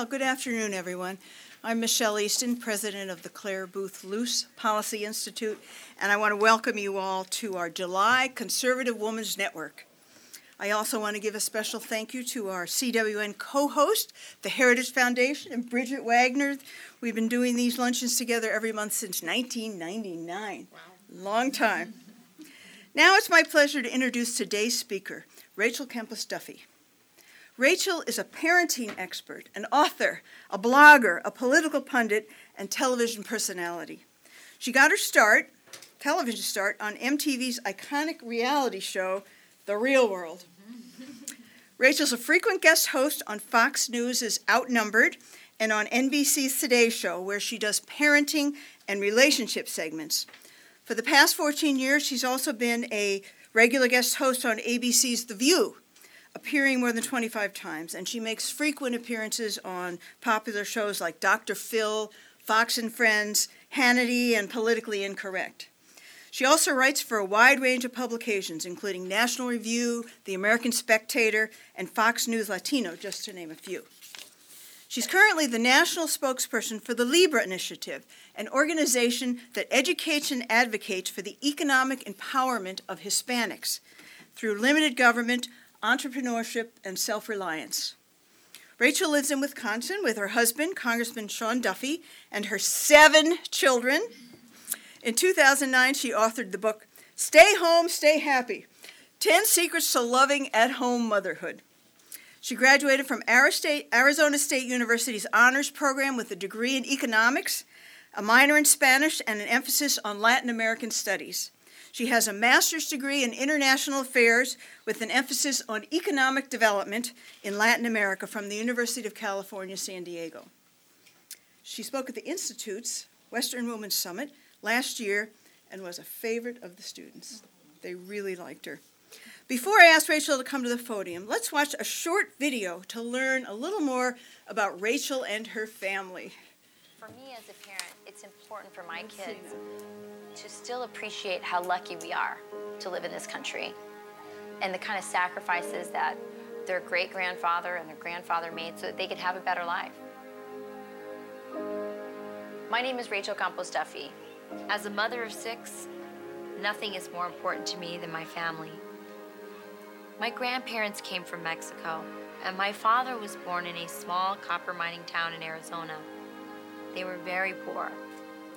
Well, good afternoon, everyone. I'm Michelle Easton, president of the Clare Boothe Luce Policy Institute, and I want to welcome you all to our July Conservative Women's Network. I also want to give a special thank you to our CWN co host, the Heritage Foundation, and Bridgett Wagner. We've been doing these luncheons together every month since 1999. Wow. Long time. Now it's my pleasure to introduce today's speaker, Rachel Campos Duffy. Rachel is a parenting expert, an author, a blogger, a political pundit, and television personality. She got her start, television start, on MTV's iconic reality show, The Real World. Rachel's a frequent guest host on Fox News' Outnumbered and on NBC's Today Show, where she does parenting and relationship segments. For the past 14 years, she's also been a regular guest host on ABC's The View, appearing more than 25 times, and she makes frequent appearances on popular shows like Dr. Phil, Fox and Friends, Hannity, and Politically Incorrect. She also writes for a wide range of publications, including National Review, The American Spectator, and Fox News Latino, just to name a few. She's currently the national spokesperson for the Libre Initiative, an organization that educates and advocates for the economic empowerment of Hispanics through limited government, entrepreneurship, and self reliance. Rachel lives in Wisconsin with her husband, Congressman Sean Duffy, and her seven children. In 2009, she authored the book Stay Home, Stay Happy 10 Secrets to Loving at Home Motherhood. She graduated from Arizona State University's honors program with a degree in economics, a minor in Spanish, and an emphasis on Latin American studies. She has a master's degree in international affairs with an emphasis on economic development in Latin America from the University of California, San Diego. She spoke at the Institute's Western Women's Summit last year and was a favorite of the students. They really liked her. Before I ask Rachel to come to the podium, let's watch a short video to learn a little more about Rachel and her family. For me as a parent, it's important for my kids to still appreciate how lucky we are to live in this country and the kind of sacrifices that their great grandfather and their grandfather made so that they could have a better life. My name is Rachel Campos Duffy. As a mother of six, nothing is more important to me than my family. My grandparents came from Mexico, and my father was born in a small copper mining town in Arizona. They were very poor,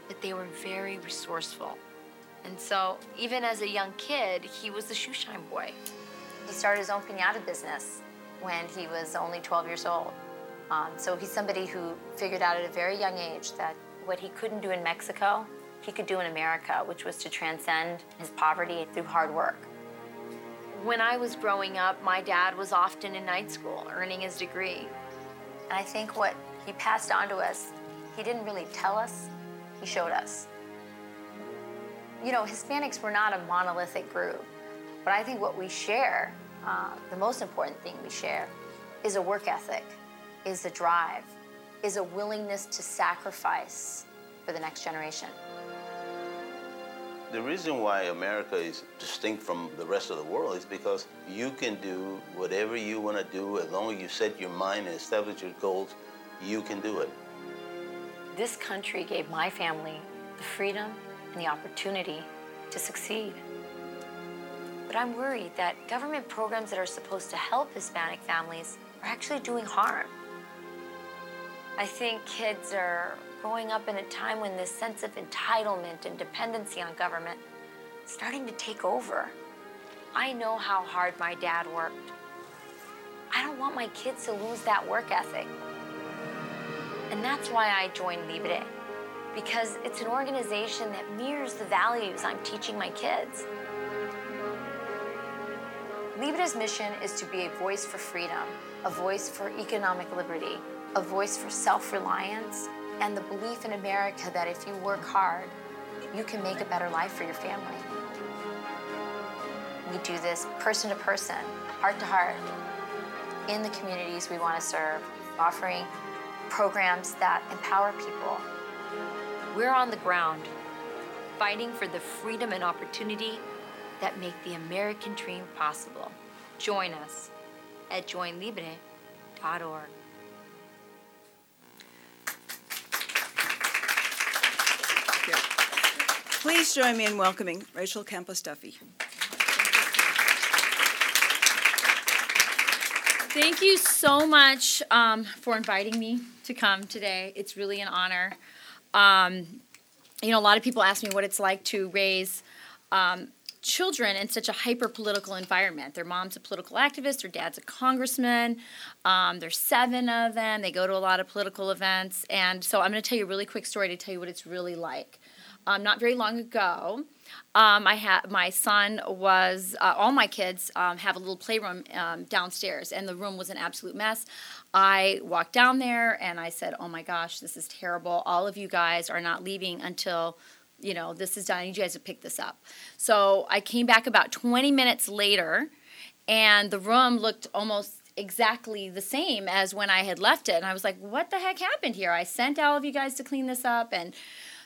but they were very resourceful. And so, even as a young kid, he was the shoeshine boy. He started his own pinata business when he was only 12 years old. Um, so, he's somebody who figured out at a very young age that what he couldn't do in Mexico, he could do in America, which was to transcend his poverty through hard work. When I was growing up, my dad was often in night school earning his degree. And I think what he passed on to us, he didn't really tell us, he showed us. You know, Hispanics were not a monolithic group, but I think what we share, uh, the most important thing we share, is a work ethic, is a drive, is a willingness to sacrifice for the next generation. The reason why America is distinct from the rest of the world is because you can do whatever you want to do as long as you set your mind and establish your goals, you can do it. This country gave my family the freedom and the opportunity to succeed. But I'm worried that government programs that are supposed to help Hispanic families are actually doing harm. I think kids are growing up in a time when this sense of entitlement and dependency on government is starting to take over. I know how hard my dad worked. I don't want my kids to lose that work ethic. And that's why I joined Libre, because it's an organization that mirrors the values I'm teaching my kids. Libre's mission is to be a voice for freedom, a voice for economic liberty, a voice for self reliance, and the belief in America that if you work hard, you can make a better life for your family. We do this person to person, heart to heart, in the communities we want to serve, offering programs that empower people. We're on the ground fighting for the freedom and opportunity that make the American dream possible. Join us at joinlibre.org. Please join me in welcoming Rachel Campos Duffy. Thank you so much um, for inviting me to come today. It's really an honor. Um, you know, a lot of people ask me what it's like to raise um, children in such a hyper political environment. Their mom's a political activist, their dad's a congressman. Um, there's seven of them. They go to a lot of political events. And so I'm going to tell you a really quick story to tell you what it's really like. Um, not very long ago, um, I had my son was uh, all my kids um, have a little playroom um, downstairs, and the room was an absolute mess. I walked down there and I said, "Oh my gosh, this is terrible! All of you guys are not leaving until." You know, this is done. I need you guys to pick this up. So I came back about 20 minutes later, and the room looked almost exactly the same as when I had left it. And I was like, what the heck happened here? I sent all of you guys to clean this up. And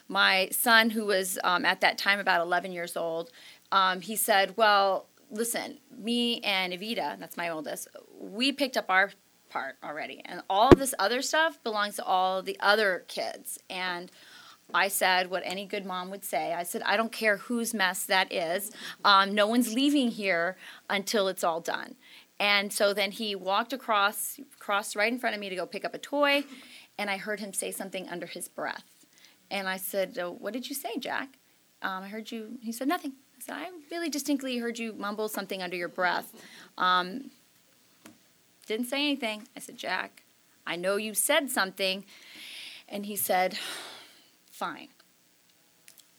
my son, who was um, at that time about 11 years old, um, he said, Well, listen, me and Evita, that's my oldest, we picked up our part already. And all this other stuff belongs to all the other kids. And I said what any good mom would say. I said, I don't care whose mess that is. Um, no one's leaving here until it's all done. And so then he walked across, crossed right in front of me to go pick up a toy, and I heard him say something under his breath. And I said, oh, What did you say, Jack? Um, I heard you. He said, Nothing. I said, I really distinctly heard you mumble something under your breath. Um, didn't say anything. I said, Jack, I know you said something. And he said, Fine.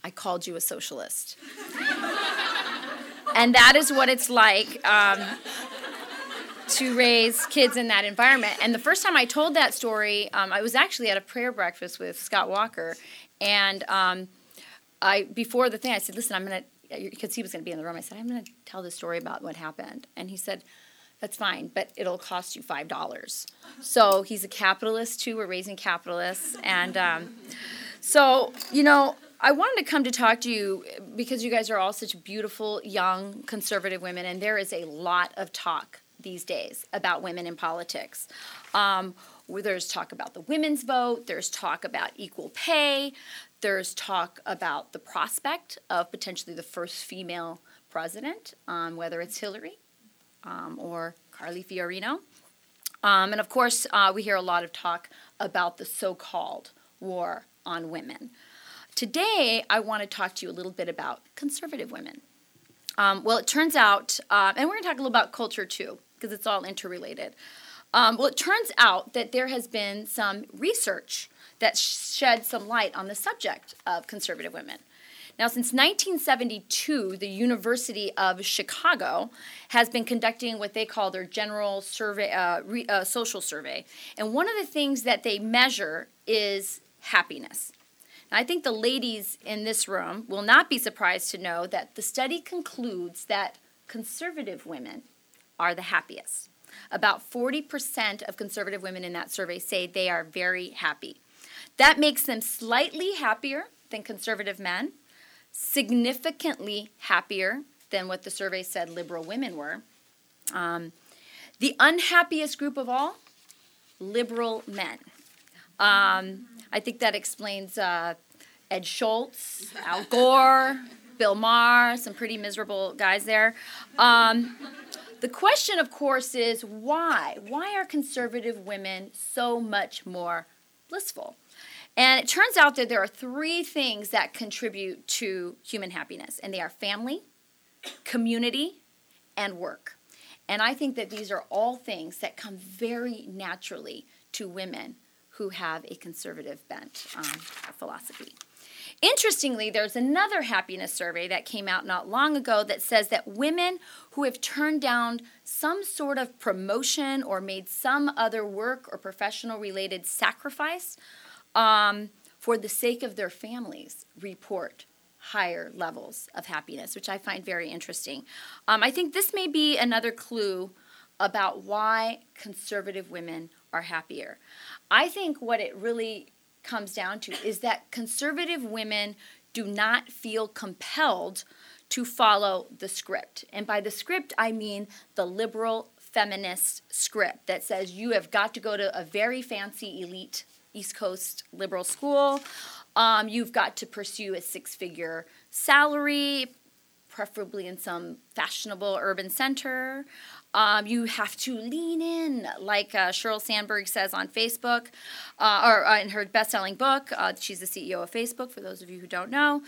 I called you a socialist. and that is what it's like um, to raise kids in that environment. And the first time I told that story, um, I was actually at a prayer breakfast with Scott Walker, and um, I before the thing, I said, "Listen, I'm gonna," because he was gonna be in the room. I said, "I'm gonna tell the story about what happened," and he said. That's fine, but it'll cost you five dollars. So he's a capitalist too. We're raising capitalists, and um, so you know, I wanted to come to talk to you because you guys are all such beautiful, young, conservative women, and there is a lot of talk these days about women in politics. Um, there's talk about the women's vote, there's talk about equal pay, there's talk about the prospect of potentially the first female president, um, whether it's Hillary um, or Carly Fiorina. Um, and of course, uh, we hear a lot of talk about the so called war on women. Today, I want to talk to you a little bit about conservative women. Um, well, it turns out, uh, and we're going to talk a little about culture too, because it's all interrelated. Um, well, it turns out that there has been some research that shed some light on the subject of conservative women. Now, since 1972, the University of Chicago has been conducting what they call their general survey, uh, re, uh, social survey. And one of the things that they measure is happiness. Now, I think the ladies in this room will not be surprised to know that the study concludes that conservative women are the happiest. About 40% of conservative women in that survey say they are very happy. That makes them slightly happier than conservative men, significantly happier than what the survey said liberal women were. Um, the unhappiest group of all, liberal men. Um, I think that explains uh, Ed Schultz, Al Gore, Bill Maher, some pretty miserable guys there. Um, the question, of course, is why? Why are conservative women so much more blissful? And it turns out that there are three things that contribute to human happiness, and they are family, community, and work. And I think that these are all things that come very naturally to women who have a conservative bent on philosophy. Interestingly, there's another happiness survey that came out not long ago that says that women who have turned down some sort of promotion or made some other work or professional related sacrifice um, for the sake of their families report higher levels of happiness, which I find very interesting. Um, I think this may be another clue about why conservative women are happier. I think what it really comes down to is that conservative women do not feel compelled to follow the script. And by the script, I mean the liberal feminist script that says you have got to go to a very fancy elite East Coast liberal school. Um, you've got to pursue a six figure salary, preferably in some fashionable urban center. Um, you have to lean in, like uh, Sheryl Sandberg says on Facebook, uh, or uh, in her best-selling book. Uh, she's the CEO of Facebook. For those of you who don't know,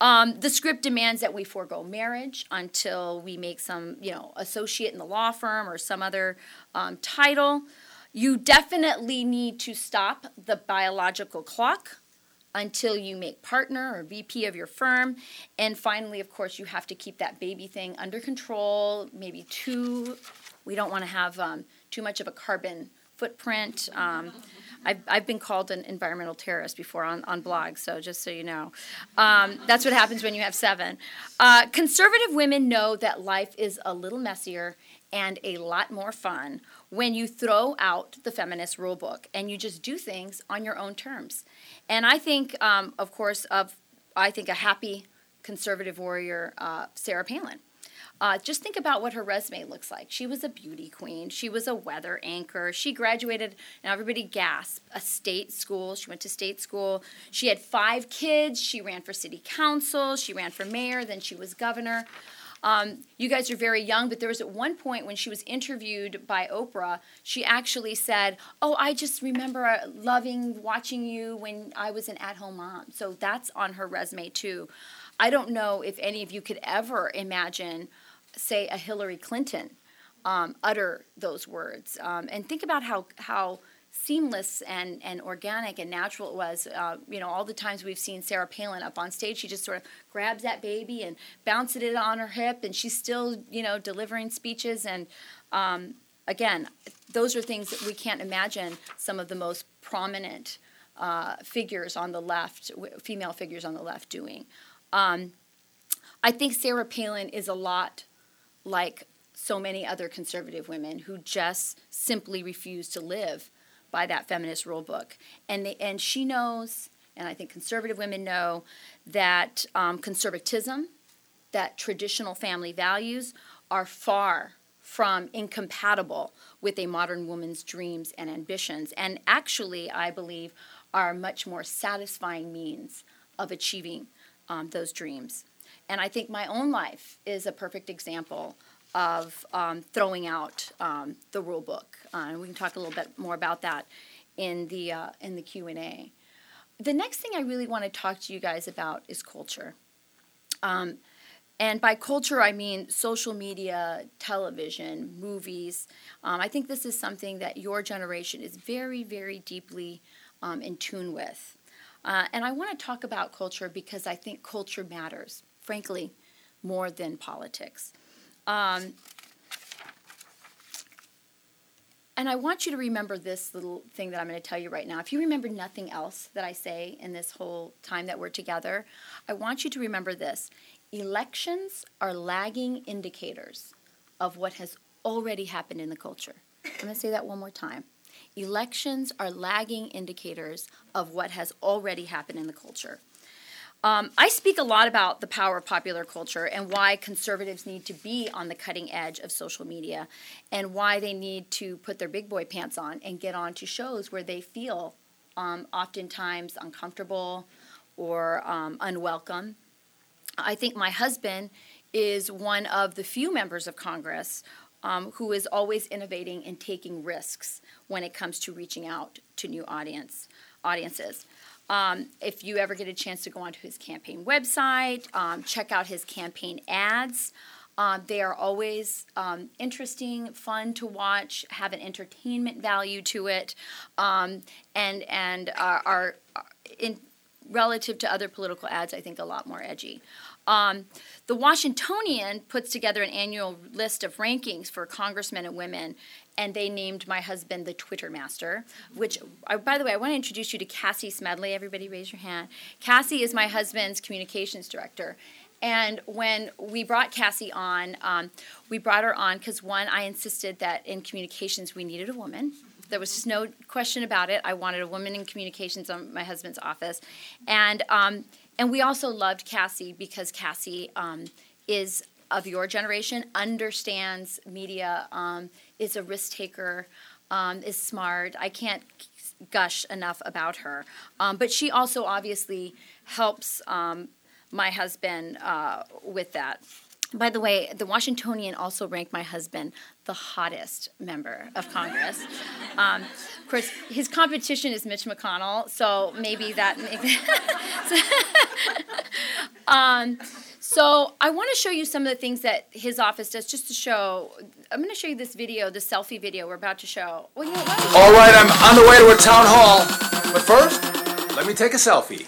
um, the script demands that we forego marriage until we make some, you know, associate in the law firm or some other um, title. You definitely need to stop the biological clock until you make partner or VP of your firm. And finally, of course, you have to keep that baby thing under control. Maybe two, we don't want to have um, too much of a carbon footprint. Um, I've, I've been called an environmental terrorist before on, on blogs, so just so you know. Um, that's what happens when you have seven. Uh, conservative women know that life is a little messier and a lot more fun when you throw out the feminist rule book and you just do things on your own terms. And I think, um, of course, of I think a happy conservative warrior, uh, Sarah Palin. Uh, just think about what her resume looks like. She was a beauty queen. She was a weather anchor. She graduated, and everybody gasped, a state school. She went to state school. She had five kids. She ran for city council. She ran for mayor. Then she was governor. Um, you guys are very young, but there was at one point when she was interviewed by Oprah, she actually said, Oh, I just remember uh, loving watching you when I was an at home mom. So that's on her resume too. I don't know if any of you could ever imagine, say, a Hillary Clinton um, utter those words. Um, and think about how, how seamless and, and organic and natural it was. Uh, you know, all the times we've seen Sarah Palin up on stage, she just sort of grabs that baby and bounces it on her hip, and she's still, you know, delivering speeches. And um, again, those are things that we can't imagine some of the most prominent uh, figures on the left, female figures on the left, doing. Um, I think Sarah Palin is a lot like so many other conservative women who just simply refuse to live by that feminist rule book. And, they, and she knows, and I think conservative women know, that um, conservatism, that traditional family values are far from incompatible with a modern woman's dreams and ambitions, and actually, I believe, are much more satisfying means of achieving um, those dreams. And I think my own life is a perfect example of um, throwing out um, the rule book. Uh, and we can talk a little bit more about that in the uh, in the Q and A. The next thing I really want to talk to you guys about is culture. Um, and by culture, I mean social media, television, movies. Um, I think this is something that your generation is very, very deeply um, in tune with. Uh, and I want to talk about culture because I think culture matters, frankly, more than politics. Um, and I want you to remember this little thing that I'm going to tell you right now. If you remember nothing else that I say in this whole time that we're together, I want you to remember this. Elections are lagging indicators of what has already happened in the culture. I'm going to say that one more time. Elections are lagging indicators of what has already happened in the culture. Um, I speak a lot about the power of popular culture and why conservatives need to be on the cutting edge of social media and why they need to put their big boy pants on and get on to shows where they feel um, oftentimes uncomfortable or um, unwelcome. I think my husband is one of the few members of Congress um, who is always innovating and taking risks when it comes to reaching out to new audience audiences. Um, if you ever get a chance to go onto his campaign website, um, check out his campaign ads. Um, they are always um, interesting, fun to watch, have an entertainment value to it, um, and and are, are, in relative to other political ads, I think a lot more edgy. Um, the Washingtonian puts together an annual list of rankings for congressmen and women, and they named my husband the Twitter master. Which, uh, by the way, I want to introduce you to Cassie Smedile. Everybody, raise your hand. Cassie is my husband's communications director. And when we brought Cassie on, um, we brought her on because one, I insisted that in communications we needed a woman. There was just no question about it. I wanted a woman in communications on my husband's office, and um, and we also loved Cassie because Cassie um, is of your generation, understands media, um, is a risk taker, um, is smart. I can't gush enough about her. Um, but she also obviously helps um, my husband uh, with that. By the way, the Washingtonian also ranked my husband the hottest member of Congress. Um, of course, his competition is Mitch McConnell, so maybe that makes. um, so I want to show you some of the things that his office does, just to show. I'm going to show you this video, the selfie video we're about to show. Well, you know? All right, I'm on the way to a town hall. But first, let me take a selfie.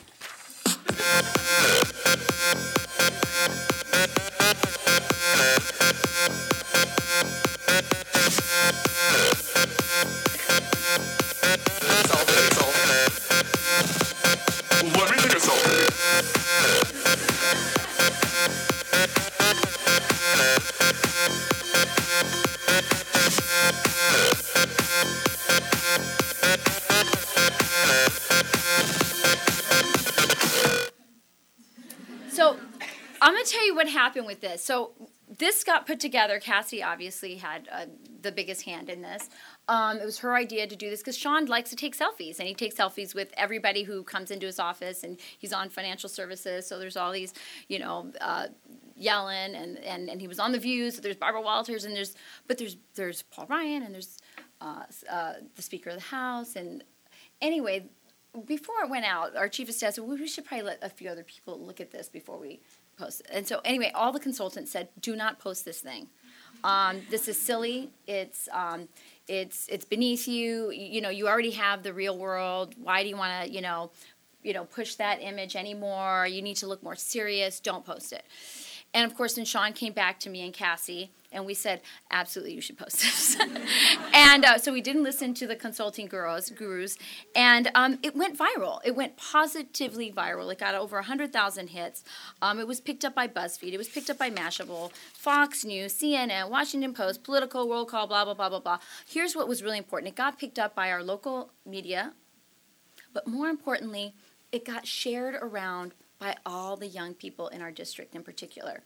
This. So this got put together. Cassie obviously had uh, the biggest hand in this. Um, it was her idea to do this because Sean likes to take selfies, and he takes selfies with everybody who comes into his office, and he's on financial services. So there's all these, you know, uh, yelling, and, and and he was on the View. So there's Barbara Walters, and there's but there's there's Paul Ryan, and there's uh, uh, the Speaker of the House, and anyway, before it went out, our chief of staff said, well, we should probably let a few other people look at this before we post. And so, anyway, all the consultants said, do not post this thing. Um, this is silly. It's um, it's it's beneath you. You know, you already have the real world. Why do you want to, you know, you know, push that image anymore? You need to look more serious. Don't post it. And of course, then Sean came back to me and Cassie, and we said, absolutely, you should post this. and uh, so we didn't listen to the consulting gurus, gurus and um, it went viral. It went positively viral. It got over 100,000 hits. Um, it was picked up by BuzzFeed. It was picked up by Mashable, Fox News, CNN, Washington Post, Politico, Roll Call, blah, blah, blah, blah, blah. Here's what was really important it got picked up by our local media, but more importantly, it got shared around by all the young people in our district in particular.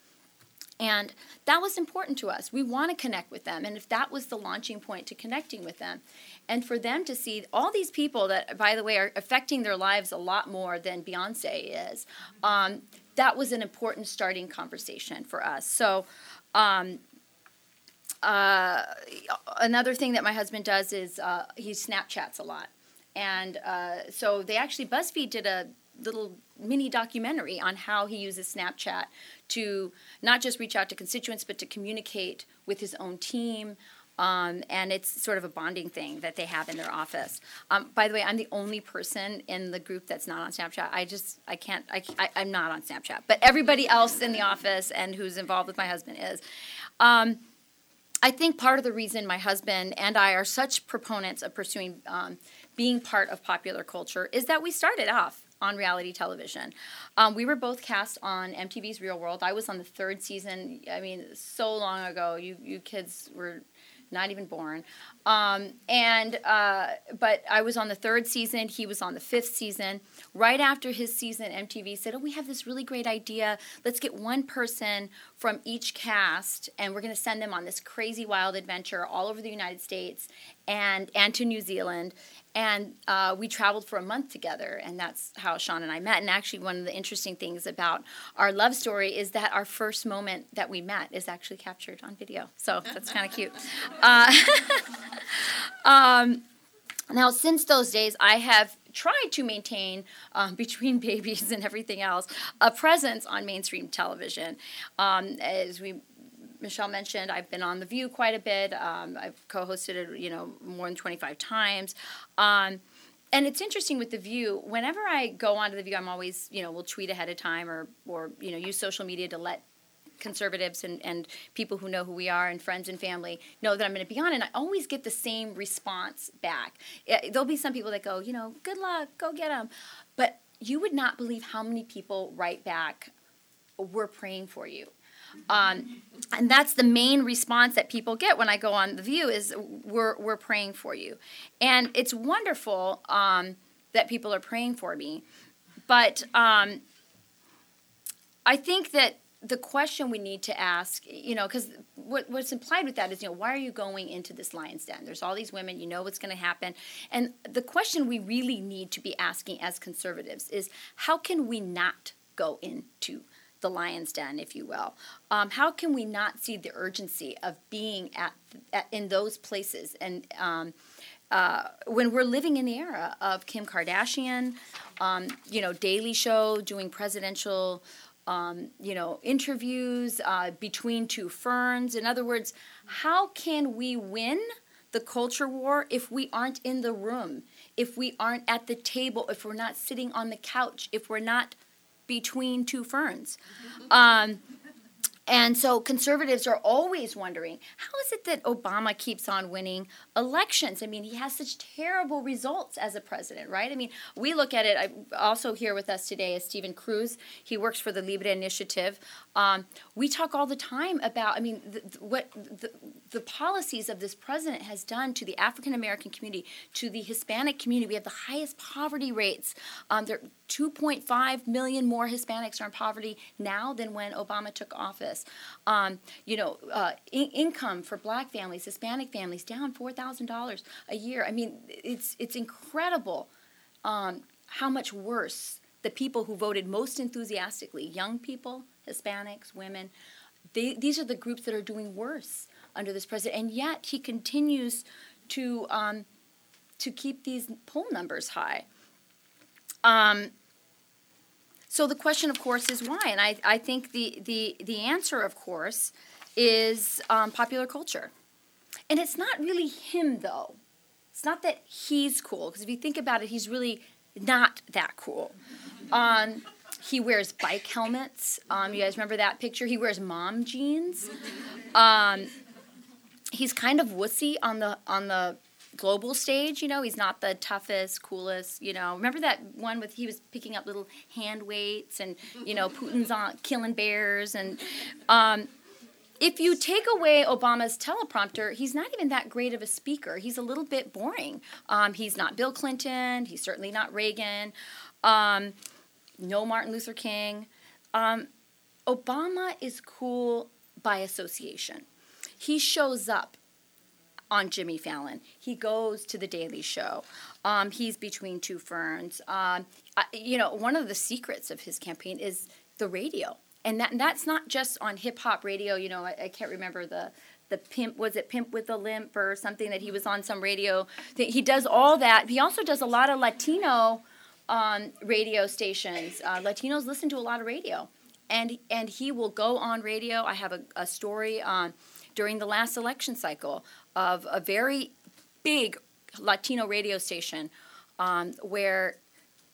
And that was important to us. We want to connect with them. And if that was the launching point to connecting with them, and for them to see all these people that, by the way, are affecting their lives a lot more than Beyonce is, um, that was an important starting conversation for us. So, um, uh, another thing that my husband does is uh, he Snapchats a lot. And uh, so they actually, BuzzFeed did a little mini documentary on how he uses Snapchat to not just reach out to constituents, but to communicate with his own team. Um, and it's sort of a bonding thing that they have in their office. Um, by the way, I'm the only person in the group that's not on Snapchat. I just, I can't, I, I, I'm not on Snapchat. But everybody else in the office and who's involved with my husband is. Um, I think part of the reason my husband and I are such proponents of pursuing um, being part of popular culture is that we started off on reality television. Um, we were both cast on MTV's Real World. I was on the third season. I mean, so long ago. You you kids were not even born. Um, and uh, but I was on the third season. He was on the fifth season. Right after his season, MTV said, "Oh, we have this really great idea. Let's get one person from each cast, and we're going to send them on this crazy wild adventure all over the United States and and to New Zealand." And uh, we traveled for a month together, and that's how Sean and I met. And actually, one of the interesting things about our love story is that our first moment that we met is actually captured on video. So that's kind of cute. Uh, um, now, since those days, I have tried to maintain, um, between babies and everything else, a presence on mainstream television. Um, as we Michelle mentioned, I've been on The View quite a bit. Um, I've co-hosted it, you know, more than 25 times. Um, and it's interesting with The View, whenever I go onto The View, I'm always, you know, we'll tweet ahead of time or, or you know, use social media to let conservatives and, and people who know who we are and friends and family know that I'm going to be on. And I always get the same response back. It, there'll be some people that go, you know, good luck, go get them. But you would not believe how many people write back, we're praying for you. Um, and that's the main response that people get when I go on the View is we're we're praying for you, and it's wonderful um, that people are praying for me, but um, I think that the question we need to ask, you know, because what, what's implied with that is, you know, why are you going into this lion's den? There's all these women, you know what's going to happen. And the question we really need to be asking as conservatives is how can we not go into the lion's den, if you will. Um, how can we not see the urgency of being at, at in those places and um, uh, when we're living in the era of Kim Kardashian, um, you know, Daily Show doing presidential, um, you know, interviews uh, between two ferns. In other words, how can we win the culture war if we aren't in the room, if we aren't at the table, if we're not sitting on the couch, if we're not between two ferns? Um, and so conservatives are always wondering how is it that Obama keeps on winning elections? I mean, he has such terrible results as a president, right? I mean, we look at it. I, also here with us today is Stephen Cruz. He works for the Libre Initiative. Um, we talk all the time about, I mean, the, the, what the, the policies of this president has done to the African American community, to the Hispanic community. We have the highest poverty rates. Um, there 2.5 million more Hispanics are in poverty now than when Obama took office. Um, you know, uh, in- income for Black families, Hispanic families down four thousand dollars a year. I mean, it's it's incredible um, how much worse the people who voted most enthusiastically, young people, Hispanics, women, they, these are the groups that are doing worse under this president, and yet he continues to um, to keep these poll numbers high. Um, so the question, of course, is why, and I, I think the, the, the answer, of course, is um, popular culture. And it's not really him, though. It's not that he's cool, because if you think about it, he's really not that cool. Um, he wears bike helmets. Um, you guys remember that picture? He wears mom jeans. Um, he's kind of wussy on the on the global stage. You know, he's not the toughest, coolest. You know, remember that one with he was picking up little hand weights and you know Putin's on killing bears and. Um, if you take away Obama's teleprompter, he's not even that great of a speaker. He's a little bit boring. Um, he's not Bill Clinton. He's certainly not Reagan. Um, no Martin Luther King. Um, Obama is cool by association. He shows up on Jimmy Fallon. He goes to the Daily Show. Um, he's between two ferns. Um, I, you know, one of the secrets of his campaign is the radio, and that and that's not just on hip hop radio. You know, I, I can't remember the the pimp was it pimp with a limp or something that he was on some radio. He does all that. He also does a lot of Latino um, radio stations. Uh, Latinos listen to a lot of radio, and and he will go on radio. I have a, a story on during the last election cycle of a very big Latino radio station um, where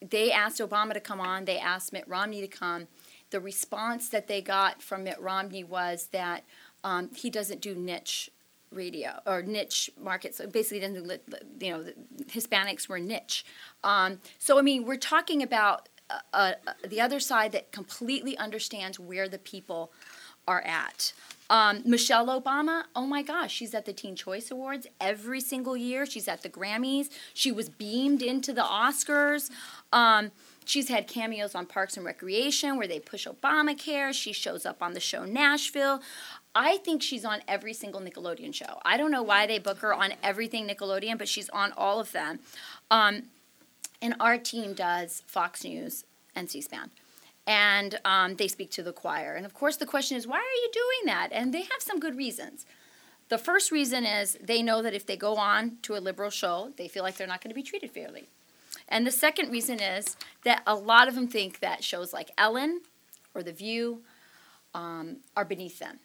they asked Obama to come on, they asked Mitt Romney to come. The response that they got from Mitt Romney was that um, he doesn't do niche radio or niche markets. So basically, doesn't you know Hispanics were niche. Um, so I mean, we're talking about uh, uh, the other side that completely understands where the people are at. Um, Michelle Obama, oh my gosh, she's at the Teen Choice Awards every single year. She's at the Grammys. She was beamed into the Oscars. Um, she's had cameos on Parks and Recreation where they push Obamacare. She shows up on the show Nashville. I think she's on every single Nickelodeon show. I don't know why they book her on everything Nickelodeon, but she's on all of them. Um, and our team does Fox News and C SPAN and um, they speak to the choir. And of course, the question is, why are you doing that? And they have some good reasons. The first reason is they know that if they go on to a liberal show, they feel like they're not going to be treated fairly. And the second reason is that a lot of them think that shows like Ellen or The View um, are beneath them.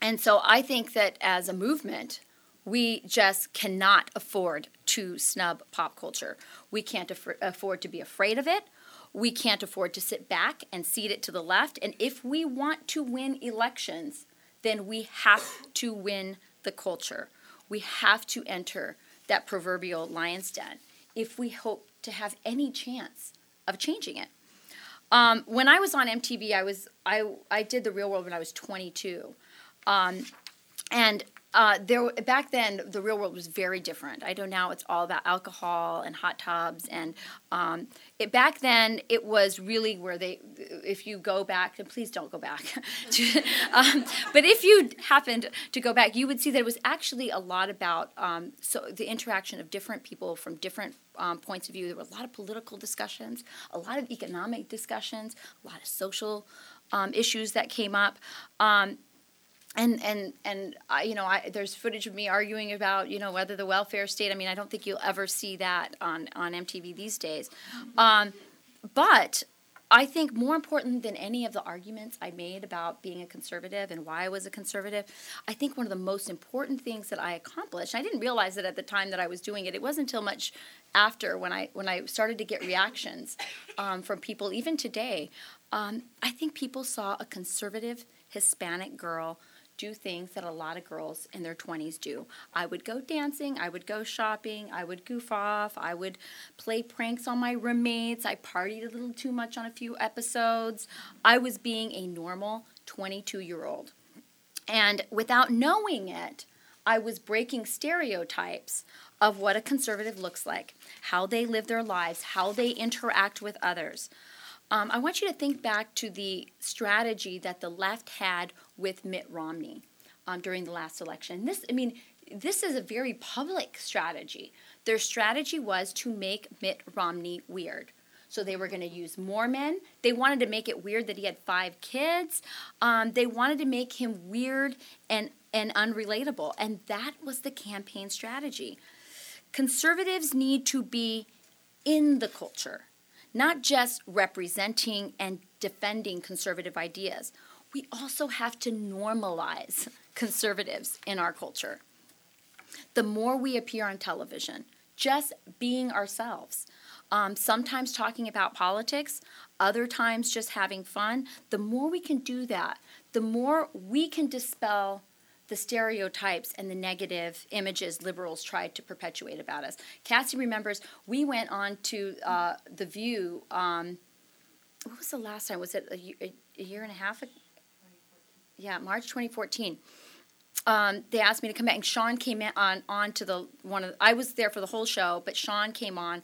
And so I think that as a movement, we just cannot afford to snub pop culture. We can't aff- afford to be afraid of it. We can't afford to sit back and cede it to the left. And if we want to win elections, then we have to win the culture. We have to enter that proverbial lion's den if we hope to have any chance of changing it. Um, when I was on MTV, I was I I did the Real World when I was 22, um, and uh, there back then the real world was very different. I know now it's all about alcohol and hot tubs, and um, it, back then it was really where they. If you go back, and please don't go back, to, um, but if you happened to go back, you would see that it was actually a lot about um, so the interaction of different people from different um, points of view. There were a lot of political discussions, a lot of economic discussions, a lot of social um, issues that came up. And and and I, you know, I, there's footage of me arguing about you know whether the welfare state. I mean, I don't think you'll ever see that on on MTV these days. Um, but I think more important than any of the arguments I made about being a conservative and why I was a conservative, I think one of the most important things that I accomplished. I didn't realize it at the time that I was doing it. It wasn't until much after when I when I started to get reactions um, from people, even today. Um, I think people saw a conservative Hispanic girl do things that a lot of girls in their 20s do. I would go dancing, I would go shopping, I would goof off, I would play pranks on my roommates, I partied a little too much on a few episodes. I was being a normal 22 year old. And without knowing it, I was breaking stereotypes of what a conservative looks like, how they live their lives, how they interact with others. Um, I want you to think back to the strategy that the left had with Mitt Romney um, during the last election. This, I mean, this is a very public strategy. Their strategy was to make Mitt Romney weird. So they were going to use more men. They wanted to make it weird that he had five kids. Um, they wanted to make him weird and and unrelatable, and that was the campaign strategy. Conservatives need to be in the culture not just representing and defending conservative ideas. We also have to normalize conservatives in our culture. The more we appear on television, just being ourselves, um, sometimes talking about politics, other times just having fun, the more we can do that, the more we can dispel the stereotypes and the negative images liberals tried to perpetuate about us. Cassie remembers we went on to uh, The View. Um, what was the last time? Was it a, a, year and a half? Ago? Yeah, March 2014. Um, they asked me to come back, and Sean came on on to the one of. I was there for the whole show, but Sean came on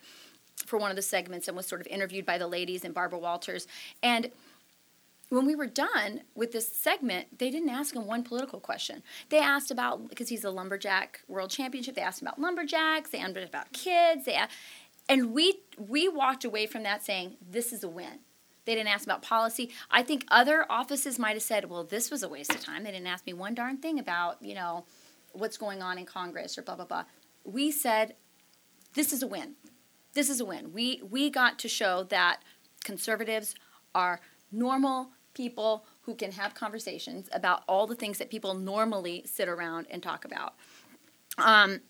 for one of the segments and was sort of interviewed by the ladies and Barbara Walters. And when we were done with this segment, they didn't ask him one political question. They asked about because he's a lumberjack world championship. They asked about lumberjacks. They asked about kids. They asked, and we we walked away from that saying this is a win. They didn't ask about policy. I think other offices might have said, "Well, this was a waste of time. They didn't ask me one darn thing about you know what's going on in Congress or blah blah blah." We said, "This is a win. This is a win. We we got to show that conservatives are normal people who can have conversations about all the things that people normally sit around and talk about. Um,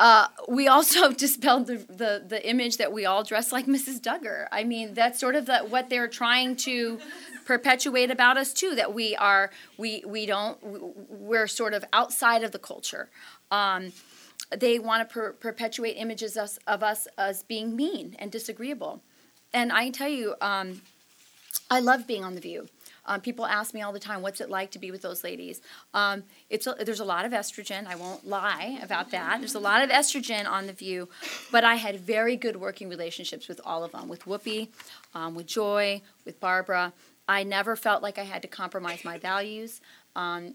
uh, we also dispelled the, the, the image that we all dress like Mrs. Duggar. I mean, that's sort of the, what they're trying to perpetuate about us too. That we are we we don't we're sort of outside of the culture. Um, they want to per- perpetuate images of, of, us as being mean and disagreeable. And I tell you, um, I love being on The View. Um, people ask me all the time, what's it like to be with those ladies? Um, it's a, there's a lot of estrogen. I won't lie about that. There's a lot of estrogen on The View, but I had very good working relationships with all of them, with Whoopi, um, with Joy, with Barbara. I never felt like I had to compromise my values. Um,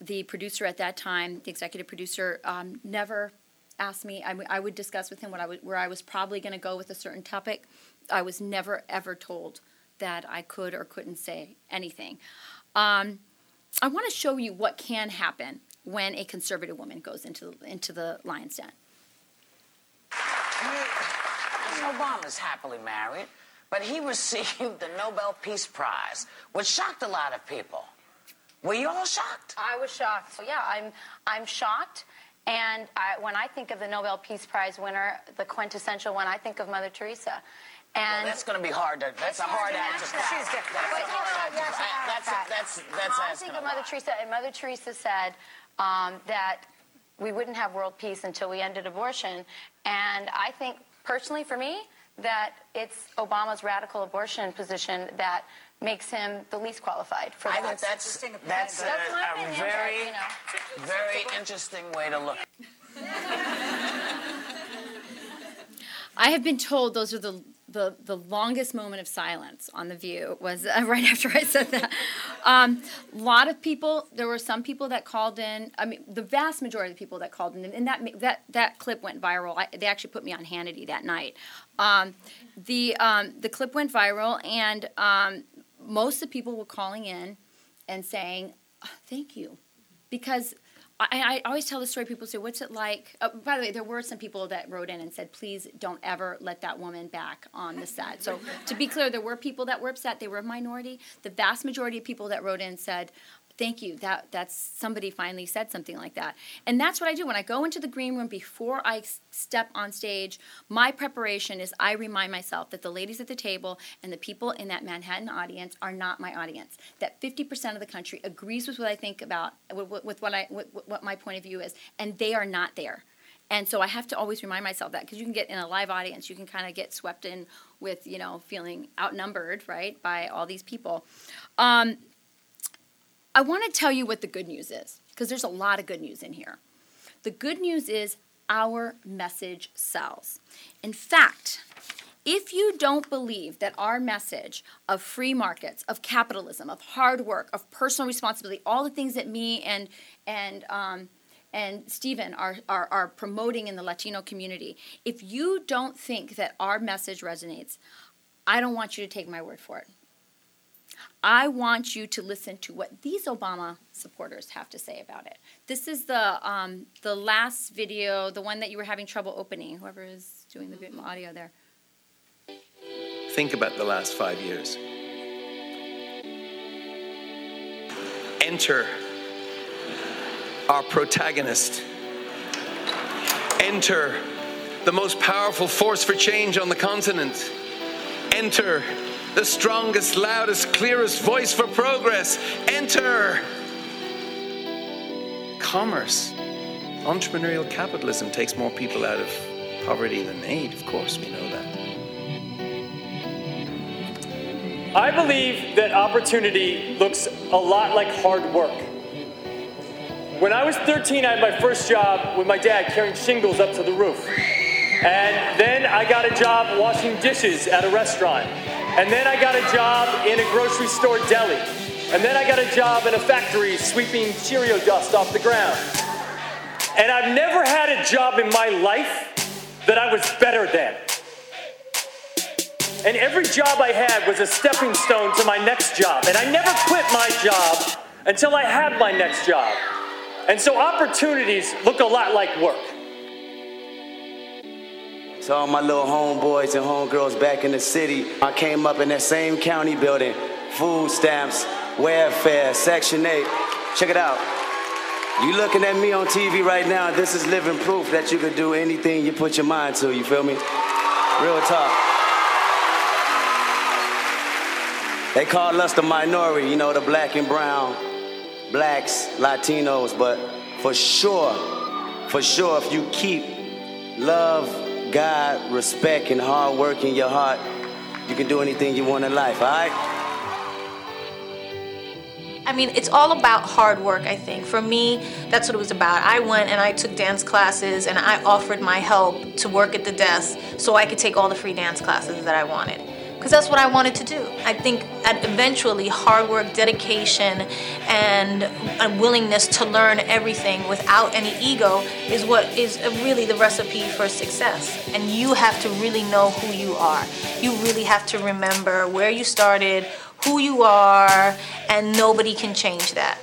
the producer at that time, the executive producer, um, never asked me. I, w- I would discuss with him what I w- where I was probably going to go with a certain topic. I was never ever told that I could or couldn't say anything. Um, I want to show you what can happen when a conservative woman goes into the, into the lion's den. President Obama's happily married, but he received the Nobel Peace Prize, which shocked a lot of people. Were you all shocked? I was shocked. So yeah, I'm I'm shocked. And I, when I think of the Nobel Peace Prize winner, the quintessential one, I think of Mother Teresa. And well, that's going to be hard. To, that's a hard act to crack. She's good. That's, that's, that's, that's, I think of Mother Teresa, and Mother Teresa said um, that we wouldn't have world peace until we ended abortion. And I think, personally, for me, that it's Obama's radical abortion position that makes him the least qualified for I that. think that's that's, a, That's my a opinion, very you know. very interesting way to look. I have been told those are the the, the longest moment of silence on the View was uh, right after I said that. A um, lot of people. There were some people that called in. I mean, the vast majority of the people that called in, and that that that clip went viral. I, they actually put me on Hannity that night. Um, the um, the clip went viral, and um, most of the people were calling in and saying, "Oh, "Thank you," because I, I always tell the story. People say, "What's it like?" Uh, by the way, there were some people that wrote in and said, "Please don't ever let that woman back on the set." So to be clear, there were people that were upset. They were a minority. The vast majority of people that wrote in said, "Thank you. That that's somebody finally said something like that." And that's what I do when I go into the green room before i step on stage. My preparation is I remind myself that the ladies at the table and the people in that Manhattan audience are not my audience. That 50% of the country agrees with what I think about with, with what I with, what my point of view is, and they are not there. And so I have to always remind myself that because you can get in a live audience, you can kind of get swept in with you know feeling outnumbered, right, by all these people. Um, I want to tell you what the good news is because there's a lot of good news in here. The good news is our message sells. In fact, if you don't believe that our message of free markets, of capitalism, of hard work, of personal responsibility, all the things that me and and um, and Stephen are, are, are promoting in the Latino community, if you don't think that our message resonates, I don't want you to take my word for it. I want you to listen to what these Obama supporters have to say about it. This is the um, the last video, the one that you were having trouble opening. Whoever is doing the vid- audio there. Think about the last five years. Enter our protagonist. Enter the most powerful force for change on the continent. Enter the strongest, loudest, clearest voice for progress. Enter commerce. Entrepreneurial capitalism takes more people out of poverty than aid, of course, we know that. I believe that opportunity looks a lot like hard work. When I was 13, I had my first job with my dad carrying shingles up to the roof. And then I got a job washing dishes at a restaurant. And then I got a job in a grocery store deli. And then I got a job in a factory sweeping Cheerio dust off the ground. And I've never had a job in my life that I was better than. And every job I had was a stepping stone to my next job. And I never quit my job until I had my next job. And so opportunities look a lot like work. To all my little homeboys and homegirls back in the city, I came up in that same county building. Food stamps, welfare, Section 8. Check it out. You looking at me on TV right now, this is living proof that you can do anything you put your mind to, you feel me? Real talk. They call us the minority, you know, the black and brown, blacks, Latinos, but for sure, for sure, if you keep love, God, respect, and hard work in your heart, you can do anything you want in life, all right? I mean, it's all about hard work, I think. For me, that's what it was about. I went and I took dance classes and I offered my help to work at the desk so I could take all the free dance classes that I wanted. Because that's what I wanted to do. I think that eventually hard work, dedication, and a willingness to learn everything without any ego is what is really the recipe for success. And you have to really know who you are. You really have to remember where you started, who you are, and nobody can change that.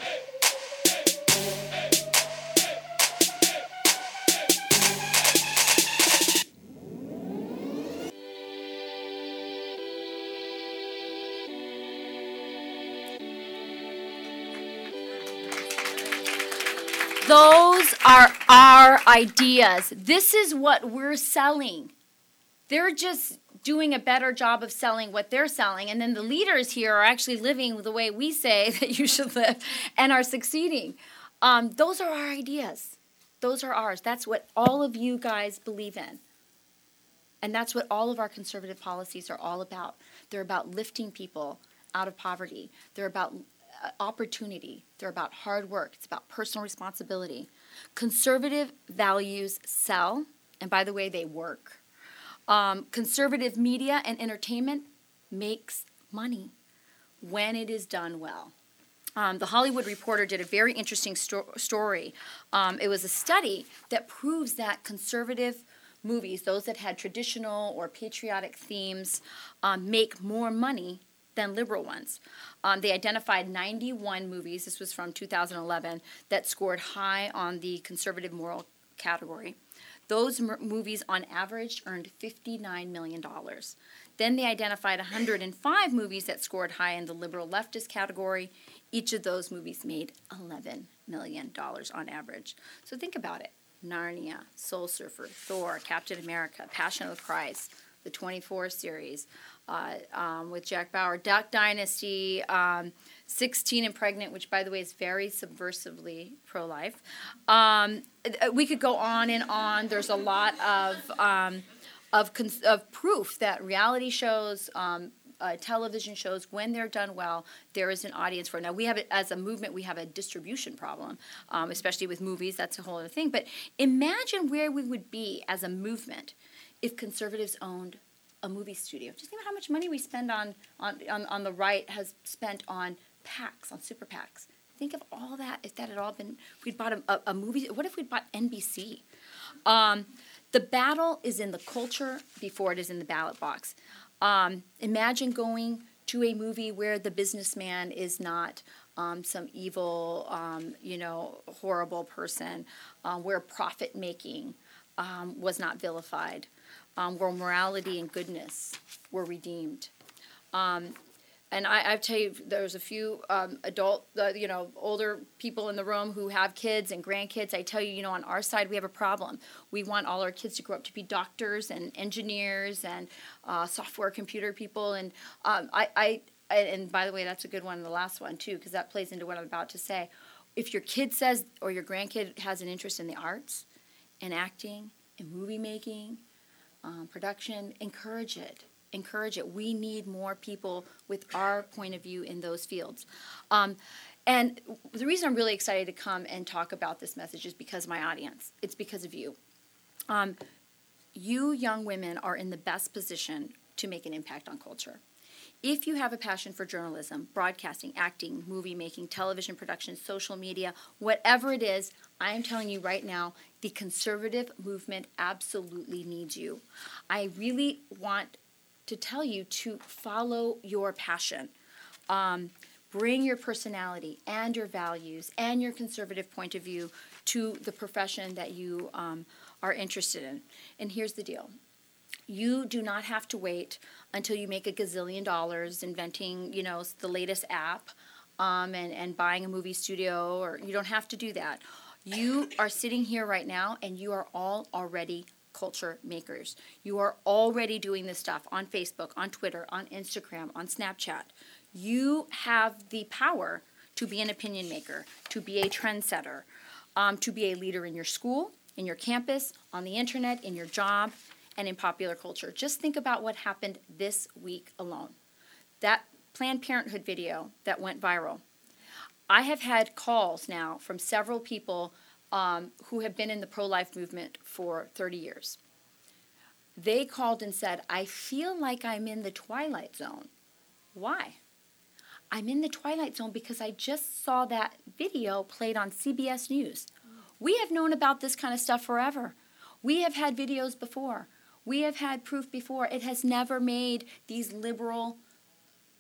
Are our ideas. This is what we're selling. They're just doing a better job of selling what they're selling. And then the leaders here are actually living the way we say that you should live and are succeeding. Um, those are our ideas. Those are ours. That's what all of you guys believe in. And that's what all of our conservative policies are all about. They're about lifting people out of poverty. They're about uh, opportunity. They're about hard work. It's about personal responsibility. Conservative values sell, and by the way, they work. Um, conservative media and entertainment makes money when it is done well. Um, the Hollywood Reporter did a very interesting sto- story. Um, it was a study that proves that conservative movies, those that had traditional or patriotic themes, um, make more money than liberal ones. Um, they identified 91 movies, this was from 2011, that scored high on the conservative moral category. Those m- movies, on average, earned $59 million. Then they identified 105 movies that scored high in the liberal leftist category. Each of those movies made $11 million on average. So think about it Narnia, Soul Surfer, Thor, Captain America, Passion of the Christ, the 24 series uh, um, with Jack Bauer, Duck Dynasty, um, 16 and Pregnant, which by the way is very subversively pro life. Um, we could go on and on. There's a lot of. Um, of, cons- of proof that reality shows, um, uh, television shows, when they're done well, there is an audience for it. Now, we have as a movement, we have a distribution problem, um, especially with movies. That's a whole other thing. But imagine where we would be as a movement if conservatives owned a movie studio. Just think about how much money we spend on, on, on, on the right has spent on PACs, on super PACs. Think of all that if that had all been, we'd bought a, a, a movie, what if we'd bought NBC? Um, the battle is in the culture before it is in the ballot box. Um, imagine going to a movie where the businessman is not um, some evil, um, you know, horrible person, um, where profit making um, was not vilified, um, where morality and goodness were redeemed. Um, and I, I tell you, there's a few um, adult, uh, you know, older people in the room who have kids and grandkids. I tell you, you know, on our side, we have a problem. We want all our kids to grow up to be doctors and engineers and uh, software computer people. And um, I, I, and by the way, that's a good one, the last one too, because that plays into what I'm about to say. If your kid says or your grandkid has an interest in the arts, in acting, in movie making, um, production, encourage it encourage it. We need more people with our point of view in those fields. Um, and the reason I'm really excited to come and talk about this message is because my audience. It's because of you. Um, you young women are in the best position to make an impact on culture. If you have a passion for journalism, broadcasting, acting, movie making, television production, social media, whatever it is, I am telling you right now, the conservative movement absolutely needs you. I really want to tell you to follow your passion. Um, bring your personality and your values and your conservative point of view to the profession that you um, are interested in. And here's the deal you do not have to wait until you make a gazillion dollars inventing, you know, the latest app um, and, and buying a movie studio, or you don't have to do that. You are sitting here right now and you are all already culture makers. You are already doing this stuff on Facebook, on Twitter, on Instagram, on Snapchat. You have the power to be an opinion maker, to be a trendsetter, um, to be a leader in your school, in your campus, on the internet, in your job, and in popular culture. Just think about what happened this week alone. That Planned Parenthood video that went viral. I have had calls now from several people um, who have been in the pro life movement for 30 years. They called and said, I feel like I'm in the twilight zone. Why? I'm in the twilight zone because I just saw that video played on CBS News. We have known about this kind of stuff forever. We have had videos before. We have had proof before. It has never made these liberal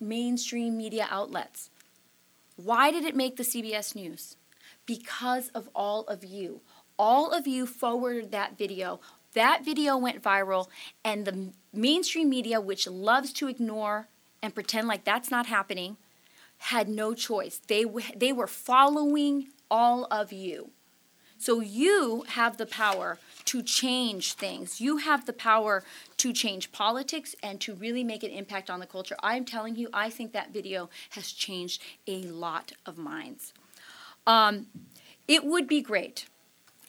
mainstream media outlets. Why did it make the CBS News? because of all of you. All of you forwarded that video. That video went viral, and the mainstream media, which loves to ignore and pretend like that's not happening, had no choice. They, they were following all of you. So you have the power to change things. You have the power to change politics and to really make an impact on the culture. I'm telling you, I think that video has changed a lot of minds. Um, it would be great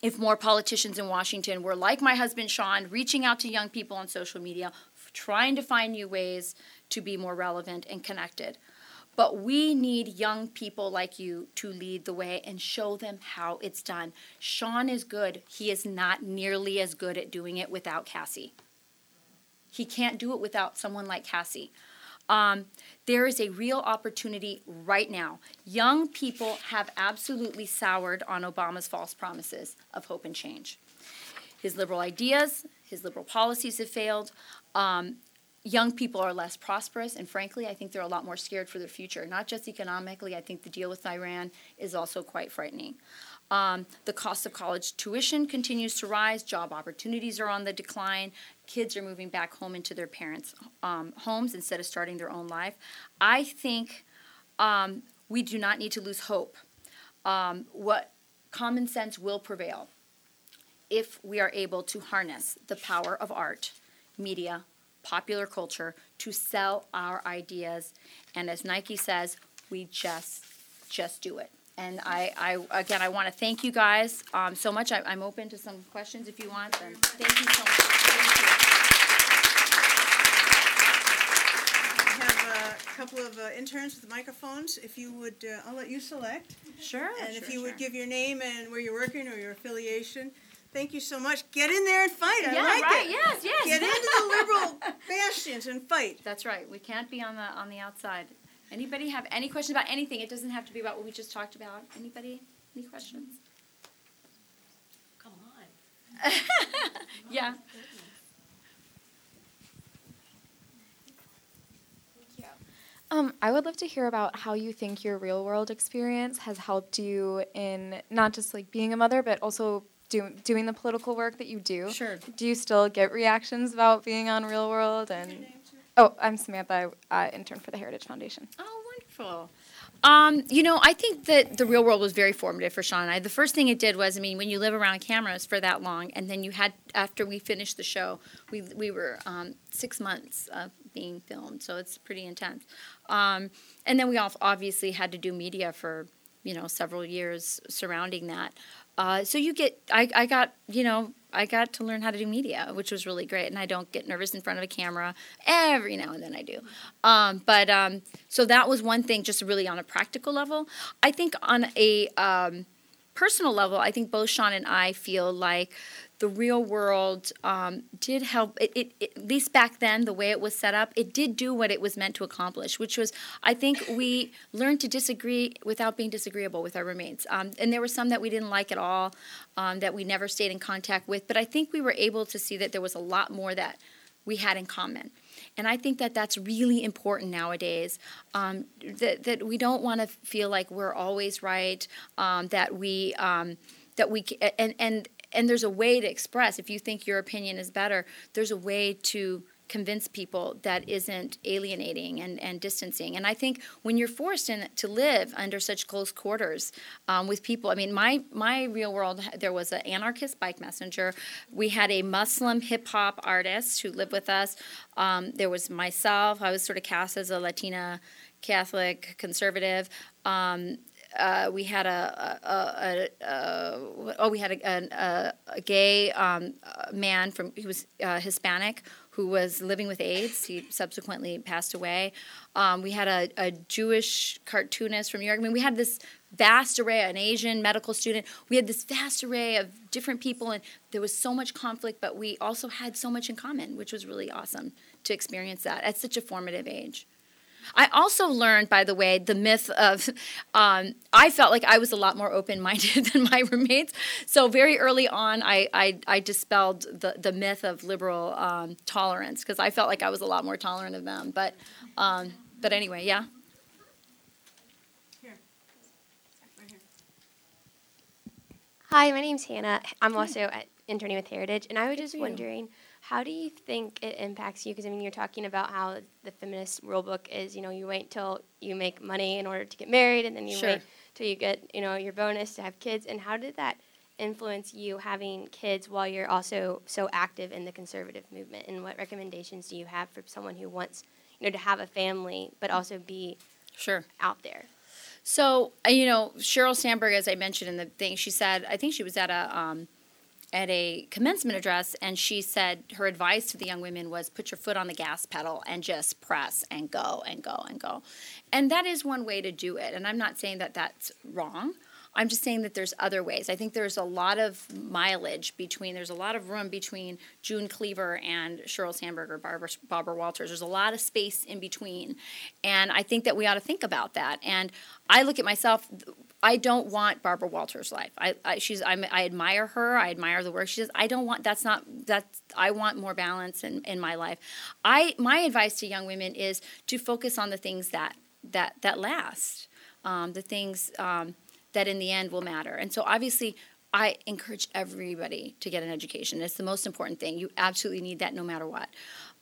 if more politicians in Washington were like my husband Sean, reaching out to young people on social media, trying to find new ways to be more relevant and connected. But we need young people like you to lead the way and show them how it's done. Sean is good. He is not nearly as good at doing it without Cassie. He can't do it without someone like Cassie. Um, there is a real opportunity right now. Young people have absolutely soured on Obama's false promises of hope and change. His liberal ideas, his liberal policies have failed. Um, young people are less prosperous, and frankly, I think they're a lot more scared for their future. Not just economically, I think the deal with Iran is also quite frightening. Um, the cost of college tuition continues to rise, job opportunities are on the decline, kids are moving back home into their parents' um, homes instead of starting their own life. I think um, we do not need to lose hope. Um, what common sense will prevail if we are able to harness the power of art, media, popular culture to sell our ideas. And as Nike says, we just just do it. And I, I again, I want to thank you guys um, so much. I, am open to some questions if you want. And thank you so much. We have a couple of uh, interns with microphones. If you would, uh, I'll let you select. Sure. And if you sure. would give your name and where you're working or your affiliation. Thank you so much. Get in there and fight. I Yeah, like right. it. Yes, yes. Get into the liberal bastions and fight. That's right. We can't be on the on the outside. Anybody have any questions about anything? It doesn't have to be about what we just talked about. Anybody? Any questions? Come on. yeah. Um, I would love to hear about how you think your real world experience has helped you in not just like being a mother, but also do, doing the political work that you do. Sure. Do you still get reactions about being on Real World? And oh, I'm Samantha. I uh, intern for the Heritage Foundation. Oh, wonderful. Um, you know, I think that the real world was very formative for Sean and I. The first thing it did was, I mean, when you live around cameras for that long, and then you had after we finished the show, we we were um, six months of being filmed, so it's pretty intense. Um, and then we all obviously had to do media for you know several years surrounding that. Uh, so you get, I, I got, you know, I got to learn how to do media, which was really great. And I don't get nervous in front of a camera. Every now and then I do. Um, but um, so that was one thing, just really on a practical level. I think on a um, personal level, I think both Sean and I feel like the real world um, did help. It, it, it, at least back then, the way it was set up, it did do what it was meant to accomplish, which was I think we learned to disagree without being disagreeable with our roommates. Um, and there were some that we didn't like at all, um, that we never stayed in contact with. But I think we were able to see that there was a lot more that we had in common. And I think that that's really important nowadays. Um, that that we don't want to feel like we're always right. Um, that we um, that we and and and there's a way to express if you think your opinion is better there's a way to convince people that isn't alienating and, and distancing. And i think when you're forced in, to live under such close quarters um, with people i mean my, my real world there was an anarchist bike messenger. We had a muslim hip-hop artist who lived with us. Um, there was myself. I was sort of cast as a latina catholic conservative. Um, uh, we had a, a, a, a, oh we had a, a, gay um, man from he was uh, Hispanic who was living with AIDS. He subsequently passed away. Um, we had a, Jewish cartoonist from New York. I mean, we had this vast array, an Asian medical student. We had this vast array of different people, and there was so much conflict, but we also had so much in common, which was really awesome to experience that at such a formative age. I also learned, by the way, the myth of um, I felt like I was a lot more open minded than my roommates. So very early on, I, I, I dispelled the, the myth of liberal um, tolerance because I felt like I was a lot more tolerant of them. But, um, but anyway, yeah. Hi, my name's Hannah. I'm also at interning with Heritage, and I was just wondering how do you think it impacts you? Because I mean, you're talking about how the feminist rule book is, you know, you wait till you make money in order to get married, and then you Sure. wait till you get, you know, your bonus to have kids. And how did that influence you having kids while you're also so active in the conservative movement? And what recommendations do you have for someone who wants, you know, to have a family but also be Sure. out there? So you know, Sheryl Sandberg, as I mentioned in the thing, she said, I think she was at a um, at a commencement address, and she said her advice to the young women was put your foot on the gas pedal and just press and go and go and go, and that is one way to do it. And I'm not saying that that's wrong. I'm just saying that there's other ways. I think there's a lot of mileage between, there's a lot of room between June Cleaver and Sheryl Sandberg or Barbara, Barbara Walters. There's a lot of space in between. And I think that we ought to think about that. And I look at myself, I don't want Barbara Walters' life. I, I she's I'm, I admire her. I admire the work she does. I don't want that's not that's I want more balance in, in my life. I my advice to young women is to focus on the things that that that last, um, the things um, that in the end will matter. And so obviously I encourage everybody to get an education. It's the most important thing. You absolutely need that no matter what.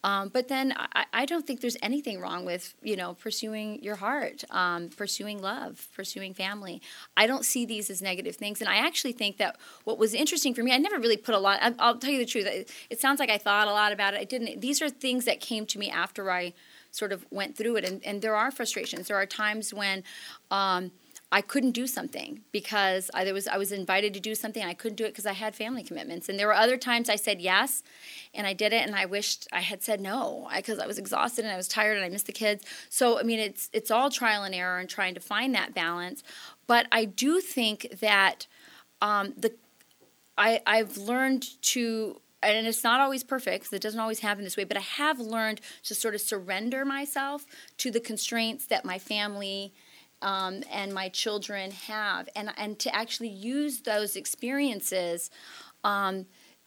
Um, but then I, I, don't think there's anything wrong with you know pursuing your heart, um, pursuing love, pursuing family. I don't see these as negative things, and I actually think that what was interesting for me, I never really put a lot. I, will tell you the truth. It, it sounds like I thought a lot about it. I didn't. These are things that came to me after I sort of went through it, and, and there are frustrations. There are times when. Um, I couldn't do something because I was I was invited to do something. I couldn't do it because I had family commitments. And there were other times I said yes and I did it and I wished I had said no because I, I, was exhausted and I was tired and I missed the kids. So I mean it's it's all trial and error and trying to find that balance. But I do think that um, the I I've learned to and it's not always perfect because it doesn't always happen this way but I have learned to sort of surrender myself to the constraints that my family um, and my children have, and and to actually use those experiences. Um,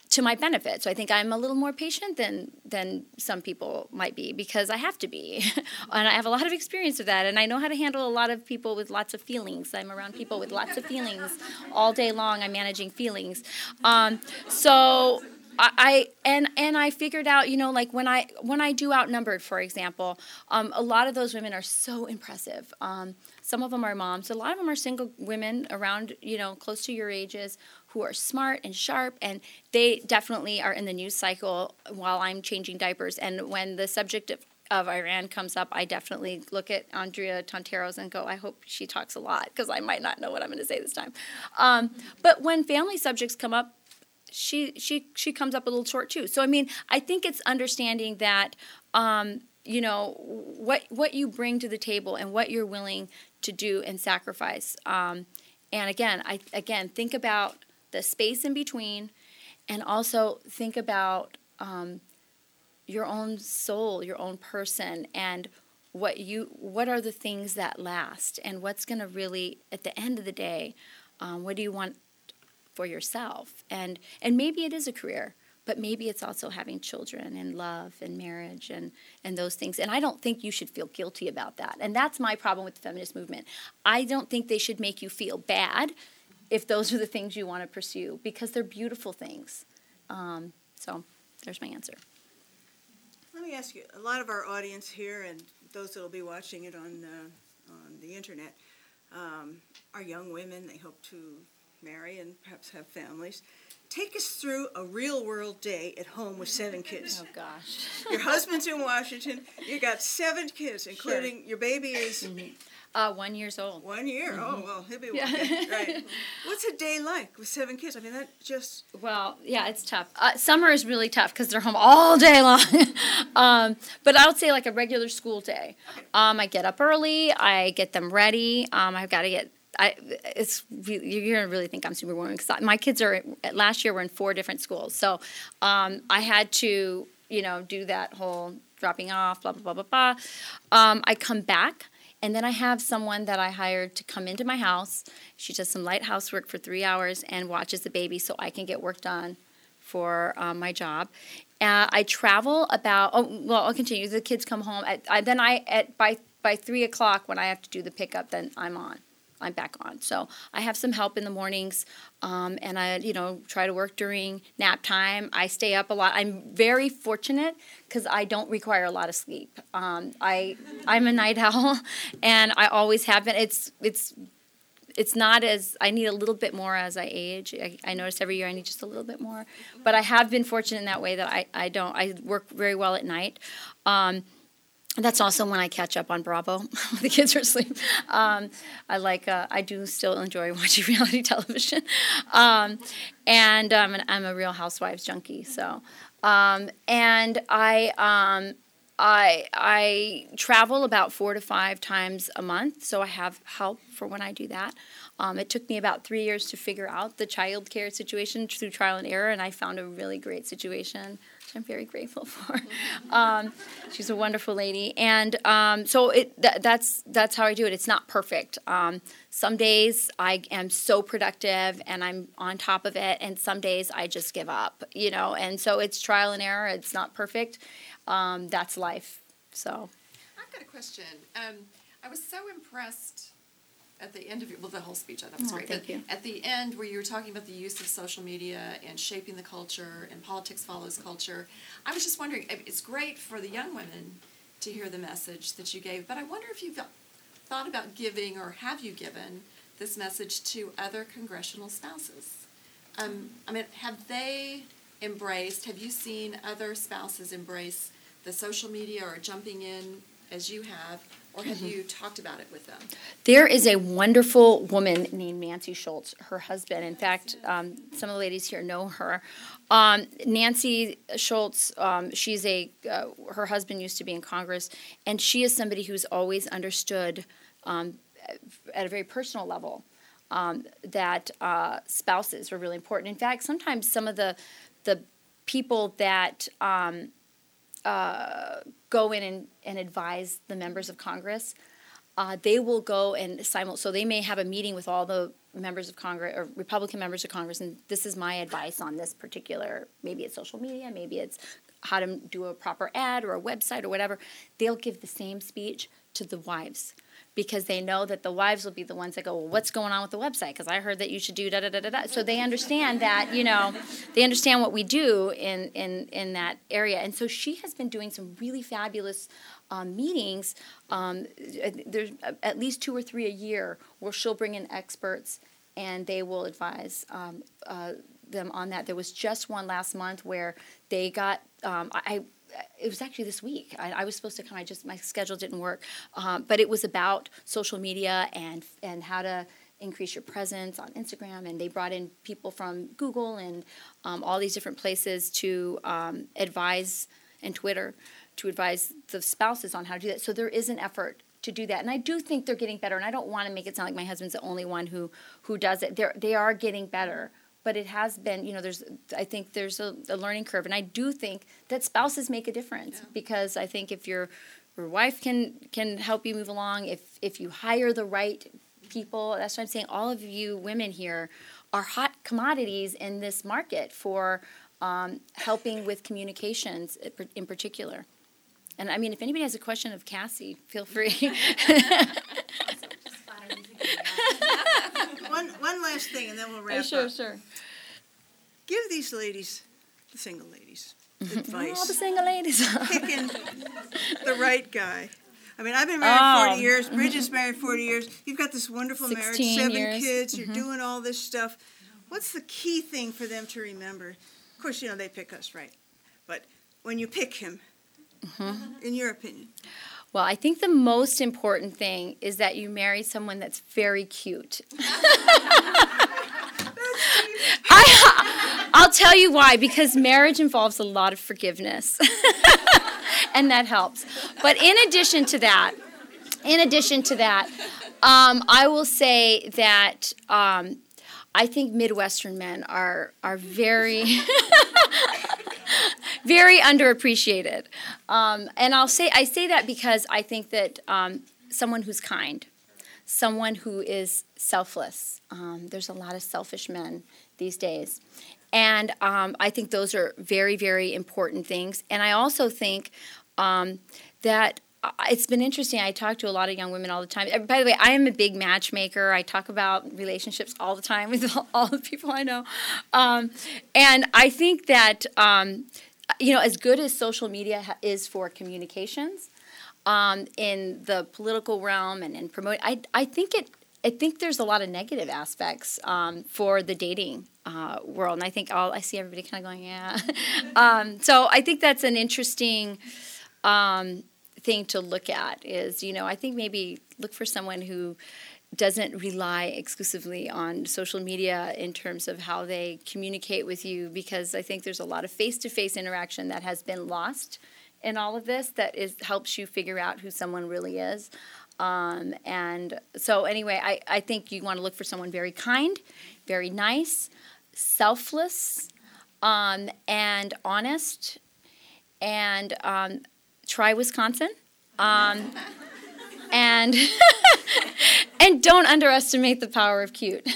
to my benefit. So I think I'm a little more patient than than some people might be because I have to be, and I have a lot of experience with that, and I know how to handle a lot of people with lots of feelings. I'm around people with lots of feelings all day long. I'm managing feelings, um, so I, and and I figured out, you know, like when I when I do outnumbered, for example, um, a lot of those women are so impressive. Um, some of them are moms. A lot of them are single women around, you know, close to your ages who are smart and sharp, and they definitely are in the news cycle while I'm changing diapers. And when the subject of, of Iran comes up, I definitely look at Andrea Tantaros and go, I hope she talks a lot because I might not know what I'm going to say this time. Um, but when family subjects come up, she she she comes up a little short too. So I mean, I think it's understanding that um, you know what what you bring to the table and what you're willing to do and sacrifice. Um, and again, I again think about the space in between, and also think about um, your own soul, your own person, and what you what are the things that last, and what's going to really at the end of the day, um, what do you want for yourself? And and maybe it is a career but maybe it's also having children and love and marriage and, and those things. And I don't think you should feel guilty about that. And that's my problem with the feminist movement. I don't think they should make you feel bad if those are the things you want to pursue because they're beautiful things. Um, so there's my answer. Let me ask you a lot of our audience here and those that will be watching it on, uh, on the internet um, are young women. They hope to marry and perhaps have families. Take us through a real world day at home with seven kids. Oh gosh. your husband's in Washington. You got seven kids, including sure. your baby is mm-hmm. uh, one years old. One year. Oh, mm-hmm. Oh well, he'll be yeah. one. right. What's a day like with seven kids? I mean, that just. Well, yeah, it's tough. Uh, summer is really tough because they're home all day long. um, but I would say like a regular school day. Um, I get up early. I get them ready. Um, I've got to get I, it's you're gonna really think I'm superwoman because my kids are last year were in four different schools, so um, I had to you know do that whole dropping off, blah blah blah blah blah. Um, I come back. And then I have someone that I hired to come into my house. She does some light housework for three hours and watches the baby so I can get work done for um, my job. Uh, I travel about. Oh well, I'll continue. The kids come home. At, I, then I at by by three o'clock when I have to do the pickup. Then I'm on. I'm back on. So I have some help in the mornings, um, and I, you know, try to work during nap time. I stay up a lot. I'm very fortunate because I don't require a lot of sleep. Um, I I'm a night owl, and I always have been. It's it's it's not as I need a little bit more as I age. I, I, notice every year I need just a little bit more, but I have been fortunate in that way that I, I don't I work very well at night. Um, that's also when I catch up on Bravo. When the kids are asleep. Um, I like. Uh, I do still enjoy watching reality television, um, and um, and I'm a Real Housewives junkie. So, um, and I. Um, I I travel about four to five times a month, so I have help for when I do that. Um, it took me about three years to figure out the child care situation through trial and error, and I found a really great situation I'm very grateful for. Um, she's a wonderful lady, and um, so it th- that's that's how I do it. It's not perfect. Um, some days I am so productive and I'm on top of it, and some days I just give up. You know, and so it's trial and error. It's not perfect. Um, that's life. So. I've got a question. Um, I was so impressed at the end of your, well, the whole speech I thought was Oh, great. thank but you. At the end, where you were talking about the use of social media and shaping the culture and politics follows culture, I was just wondering. It's great for the young women to hear the message that you gave, but I wonder if you've thought about giving or have you given this message to other congressional spouses? Um, I mean, have they embraced? Have you seen other spouses embrace the social media or jumping in as you have, or have Mhm. you talked about it with them? There is a wonderful woman named Nancy Schultz, her husband. In fact, um, some of the ladies here know her. Um, Nancy Schultz, um, she's a, uh, her husband used to be in Congress, and she is somebody who's always understood um, at a very personal level um, that uh, spouses are really important. In fact, sometimes some of the, the people that um, uh, go in and, and advise the members of Congress, uh, they will go and simul. So they may have a meeting with all the members of Congress or Republican members of Congress, and this is my advice on this particular. Maybe it's social media, maybe it's how to do a proper ad or a website or whatever. They'll give the same speech to the wives because they know that the wives will be the ones that go, well, what's going on with the website? Because I heard that you should do da da da da da. So they understand that, you know, they understand what we do in in in that area. And so she has been doing some really fabulous um, meetings. Um, there's at least two or three a year where she'll bring in experts and they will advise um, uh, them on that. There was just one last month where they got um, I. I it was actually this week. I, I was supposed to come. I just my schedule didn't work, um, but it was about social media and and how to increase your presence on Instagram. And they brought in people from Google and um, all these different places to um, advise and Twitter to advise the spouses on how to do that. So there is an effort to do that, and I do think they're getting better. And I don't want to make it sound like my husband's the only one who who does it. They're they are getting better but it has been you know there's i think there's a, a learning curve. And i do think that spouses make a difference because i think if your your wife can can help you move along if if you hire the right people that's what i'm saying all of you women here are hot commodities in this market for um, helping with communications in particular. And i mean if anybody has a question of cassie feel free one, one last thing, and then we'll wrap Oh, sure, up. sure. Give these ladies, the single ladies, advice. All the single ladies. Picking the right guy. I mean, I've been married Oh. 40 years. Bridgett's married 40 years. You've got this wonderful marriage, seven years. kids. You're Mhm. doing all this stuff. What's the key thing for them to remember? Of course, you know, they pick us, right? But when you pick him, in your opinion, Well, I think the most important thing is that you marry someone that's very cute. I, I'll tell you why, because marriage involves a lot of forgiveness, and that helps. But in addition to that, in addition to that, um, I will say that um, I think Midwestern men are are very. very underappreciated. Um, and I'll say I say that because I think that um, someone who's kind, someone who is selfless. Um, there's a lot of selfish men these days, and um, I think those are very very important things. And I also think um, that. uh, It's been interesting. I talk to a lot of young women all the time. By the way, I am a big matchmaker. I talk about relationships all the time with all, all the people I know. Um, and I think that um, you know, as good as social media is for communications, um, in the political realm and in promoting, I I think it. I think there's a lot of negative aspects um, for the dating uh, world, and I think all I see everybody kind of going, yeah. um, so I think that's an interesting um, thing to look at is, you know, I think maybe look for someone who doesn't rely exclusively on social media in terms of how they communicate with you because I think there's a lot of face-to-face interaction that has been lost in all of this that is helps you figure out who someone really is. Um, and so anyway, I, I think you want to look for someone very kind, very nice, selfless, um, and honest, and um, try Wisconsin. Um, and and don't underestimate the power of cute.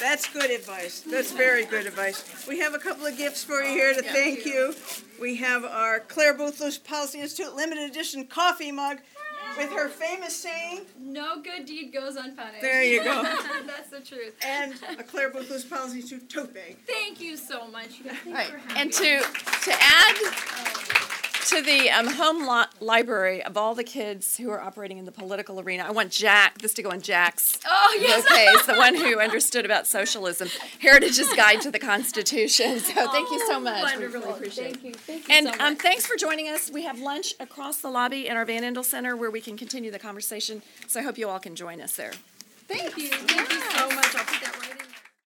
That's good advice. That's very good advice. We have a couple of gifts for you here to thank you. We have our Clare Boothe Luce Policy Institute limited edition coffee mug with her famous saying, No good deed goes unpunished. There you go. That's the truth. and a Clare Boothe Luce Policy Institute tote bag. Thank you so much. You guys. Thanks Right. for having And to to add oh. To the um, home li- library of all the kids who are operating in the political arena, I want Jack this to go on Jack's Oh, yes. bookcase, the one who understood about socialism, Heritage's Guide to the Constitution. So thank you so much. We Wonderful. really appreciate Thank you. Thank you And so um, thanks for joining us. We have lunch across the lobby in our Van Andel Center where we can continue the conversation. So I hope you all can join us there. Thank you. Thank you so much. I'll put that